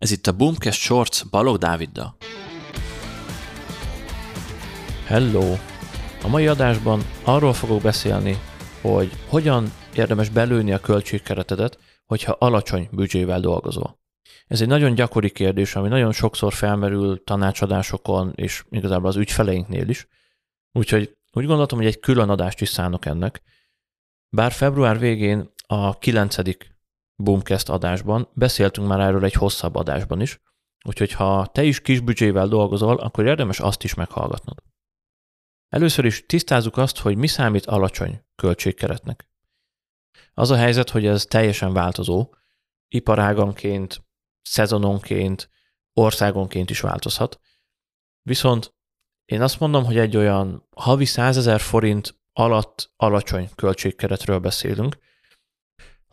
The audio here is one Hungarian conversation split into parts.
Ez itt a Boomcast Shorts Balog Dáviddal. Hello! A mai adásban arról fogok beszélni, hogy hogyan érdemes belőni a költségkeretedet, hogyha alacsony büdzsével dolgozol. Ez egy nagyon gyakori kérdés, ami nagyon sokszor felmerül tanácsadásokon, és igazából az ügyfeleinknél is. Úgyhogy úgy gondoltam, hogy egy külön adást is szánok ennek. Bár február végén a 9. Boomcast adásban beszéltünk már erről egy hosszabb adásban is, úgyhogy ha te is kis büdzsével dolgozol, akkor érdemes azt is meghallgatnod. Először is tisztázzuk azt, hogy mi számít alacsony költségkeretnek. Az a helyzet, hogy ez teljesen változó, iparáganként, szezononként, országonként is változhat. Viszont én azt mondom, hogy egy olyan havi 100 ezer forint alatt alacsony költségkeretről beszélünk,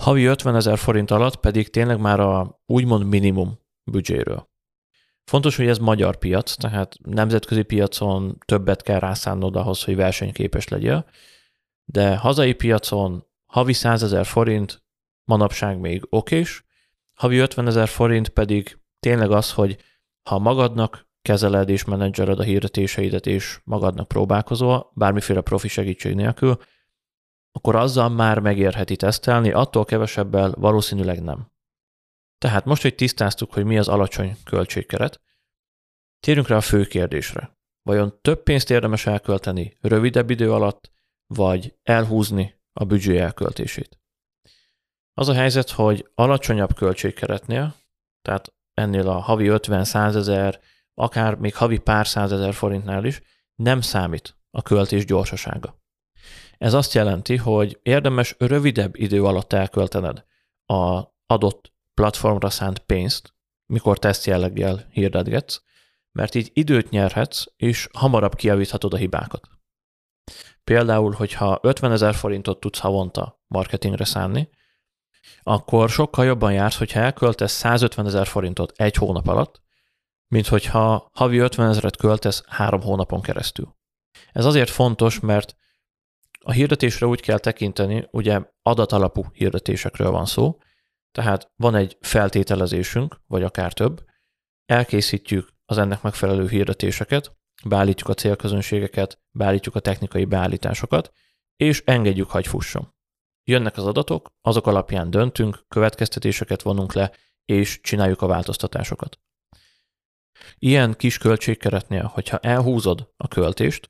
havi 50 ezer forint alatt pedig tényleg már a úgymond minimum büdzséről. Fontos, hogy ez magyar piac, tehát nemzetközi piacon többet kell rászánnod ahhoz, hogy versenyképes legyél, de hazai piacon havi 100 ezer forint manapság még okés, havi 50 ezer forint pedig tényleg az, hogy ha magadnak kezeled és menedzsered a hirdetéseidet, és magadnak próbálkozol, bármiféle profi segítség nélkül, akkor azzal már megérheti tesztelni, attól kevesebbel valószínűleg nem. Tehát most, hogy tisztáztuk, hogy mi az alacsony költségkeret, térjünk rá a fő kérdésre. Vajon több pénzt érdemes elkölteni rövidebb idő alatt, vagy elhúzni a büdzsé elköltését? Az a helyzet, hogy alacsonyabb költségkeretnél, tehát ennél a havi 50-100 ezer, akár még havi pár százezer forintnál is nem számít a költés gyorsasága. Ez azt jelenti, hogy érdemes rövidebb idő alatt elköltened a adott platformra szánt pénzt, mikor teszt jelleggel hirdetgetsz, mert így időt nyerhetsz, és hamarabb kiavíthatod a hibákat. Például, hogyha 50 ezer forintot tudsz havonta marketingre szánni, akkor sokkal jobban jársz, hogyha elköltesz 150 ezer forintot egy hónap alatt, mint hogyha havi 50 ezeret költesz három hónapon keresztül. Ez azért fontos, mert a hirdetésre úgy kell tekinteni, ugye adatalapú hirdetésekről van szó, tehát van egy feltételezésünk, vagy akár több, elkészítjük az ennek megfelelő hirdetéseket, beállítjuk a célközönségeket, beállítjuk a technikai beállításokat, és engedjük, hogy fusson. Jönnek az adatok, azok alapján döntünk, következtetéseket vonunk le, és csináljuk a változtatásokat. Ilyen kis költségkeretnél, hogyha elhúzod a költést,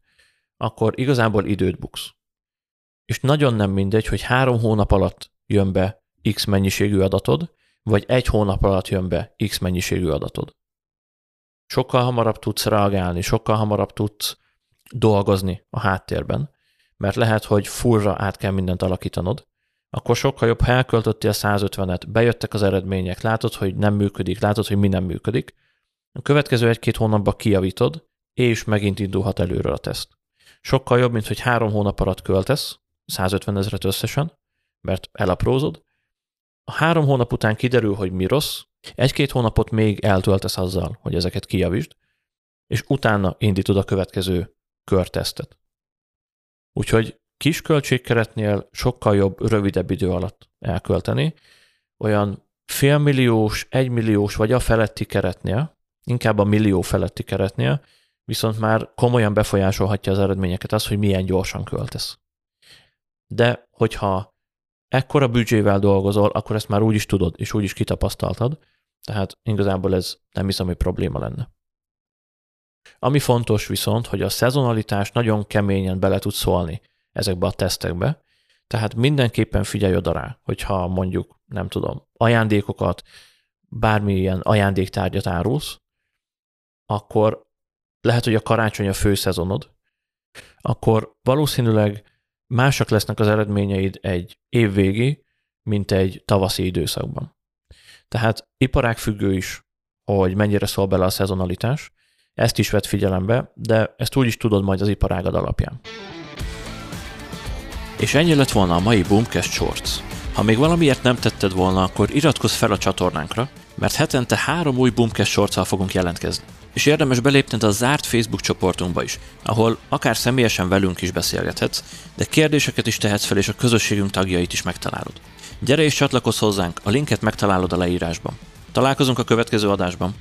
akkor igazából időt buksz és nagyon nem mindegy, hogy három hónap alatt jön be X mennyiségű adatod, vagy egy hónap alatt jön be X mennyiségű adatod. Sokkal hamarabb tudsz reagálni, sokkal hamarabb tudsz dolgozni a háttérben, mert lehet, hogy fullra át kell mindent alakítanod, akkor sokkal jobb, ha elköltöttél 150-et, bejöttek az eredmények, látod, hogy nem működik, látod, hogy mi nem működik, a következő egy-két hónapban kijavítod, és megint indulhat előre a teszt. Sokkal jobb, mint hogy három hónap alatt költesz, 150 ezeret összesen, mert elaprózod. A három hónap után kiderül, hogy mi rossz, egy-két hónapot még eltöltesz azzal, hogy ezeket kijavítsd, és utána indítod a következő körtesztet. Úgyhogy kis költségkeretnél sokkal jobb, rövidebb idő alatt elkölteni, olyan félmilliós, egymilliós vagy a feletti keretnél, inkább a millió feletti keretnél, viszont már komolyan befolyásolhatja az eredményeket az, hogy milyen gyorsan költesz de hogyha ekkora büdzsével dolgozol, akkor ezt már úgy is tudod, és úgy is kitapasztaltad, tehát igazából ez nem hiszem, hogy probléma lenne. Ami fontos viszont, hogy a szezonalitás nagyon keményen bele tud szólni ezekbe a tesztekbe, tehát mindenképpen figyelj oda rá, hogyha mondjuk, nem tudom, ajándékokat, bármilyen ajándéktárgyat árulsz, akkor lehet, hogy a karácsony a fő szezonod, akkor valószínűleg másak lesznek az eredményeid egy év végi, mint egy tavaszi időszakban. Tehát iparág függő is, hogy mennyire szól bele a szezonalitás, ezt is vett figyelembe, de ezt úgy is tudod majd az iparágad alapján. És ennyi lett volna a mai Boomcast Shorts. Ha még valamiért nem tetted volna, akkor iratkozz fel a csatornánkra, mert hetente három új Boomcast shorts fogunk jelentkezni és érdemes belépned a zárt Facebook csoportunkba is, ahol akár személyesen velünk is beszélgethetsz, de kérdéseket is tehetsz fel, és a közösségünk tagjait is megtalálod. Gyere és csatlakozz hozzánk, a linket megtalálod a leírásban. Találkozunk a következő adásban.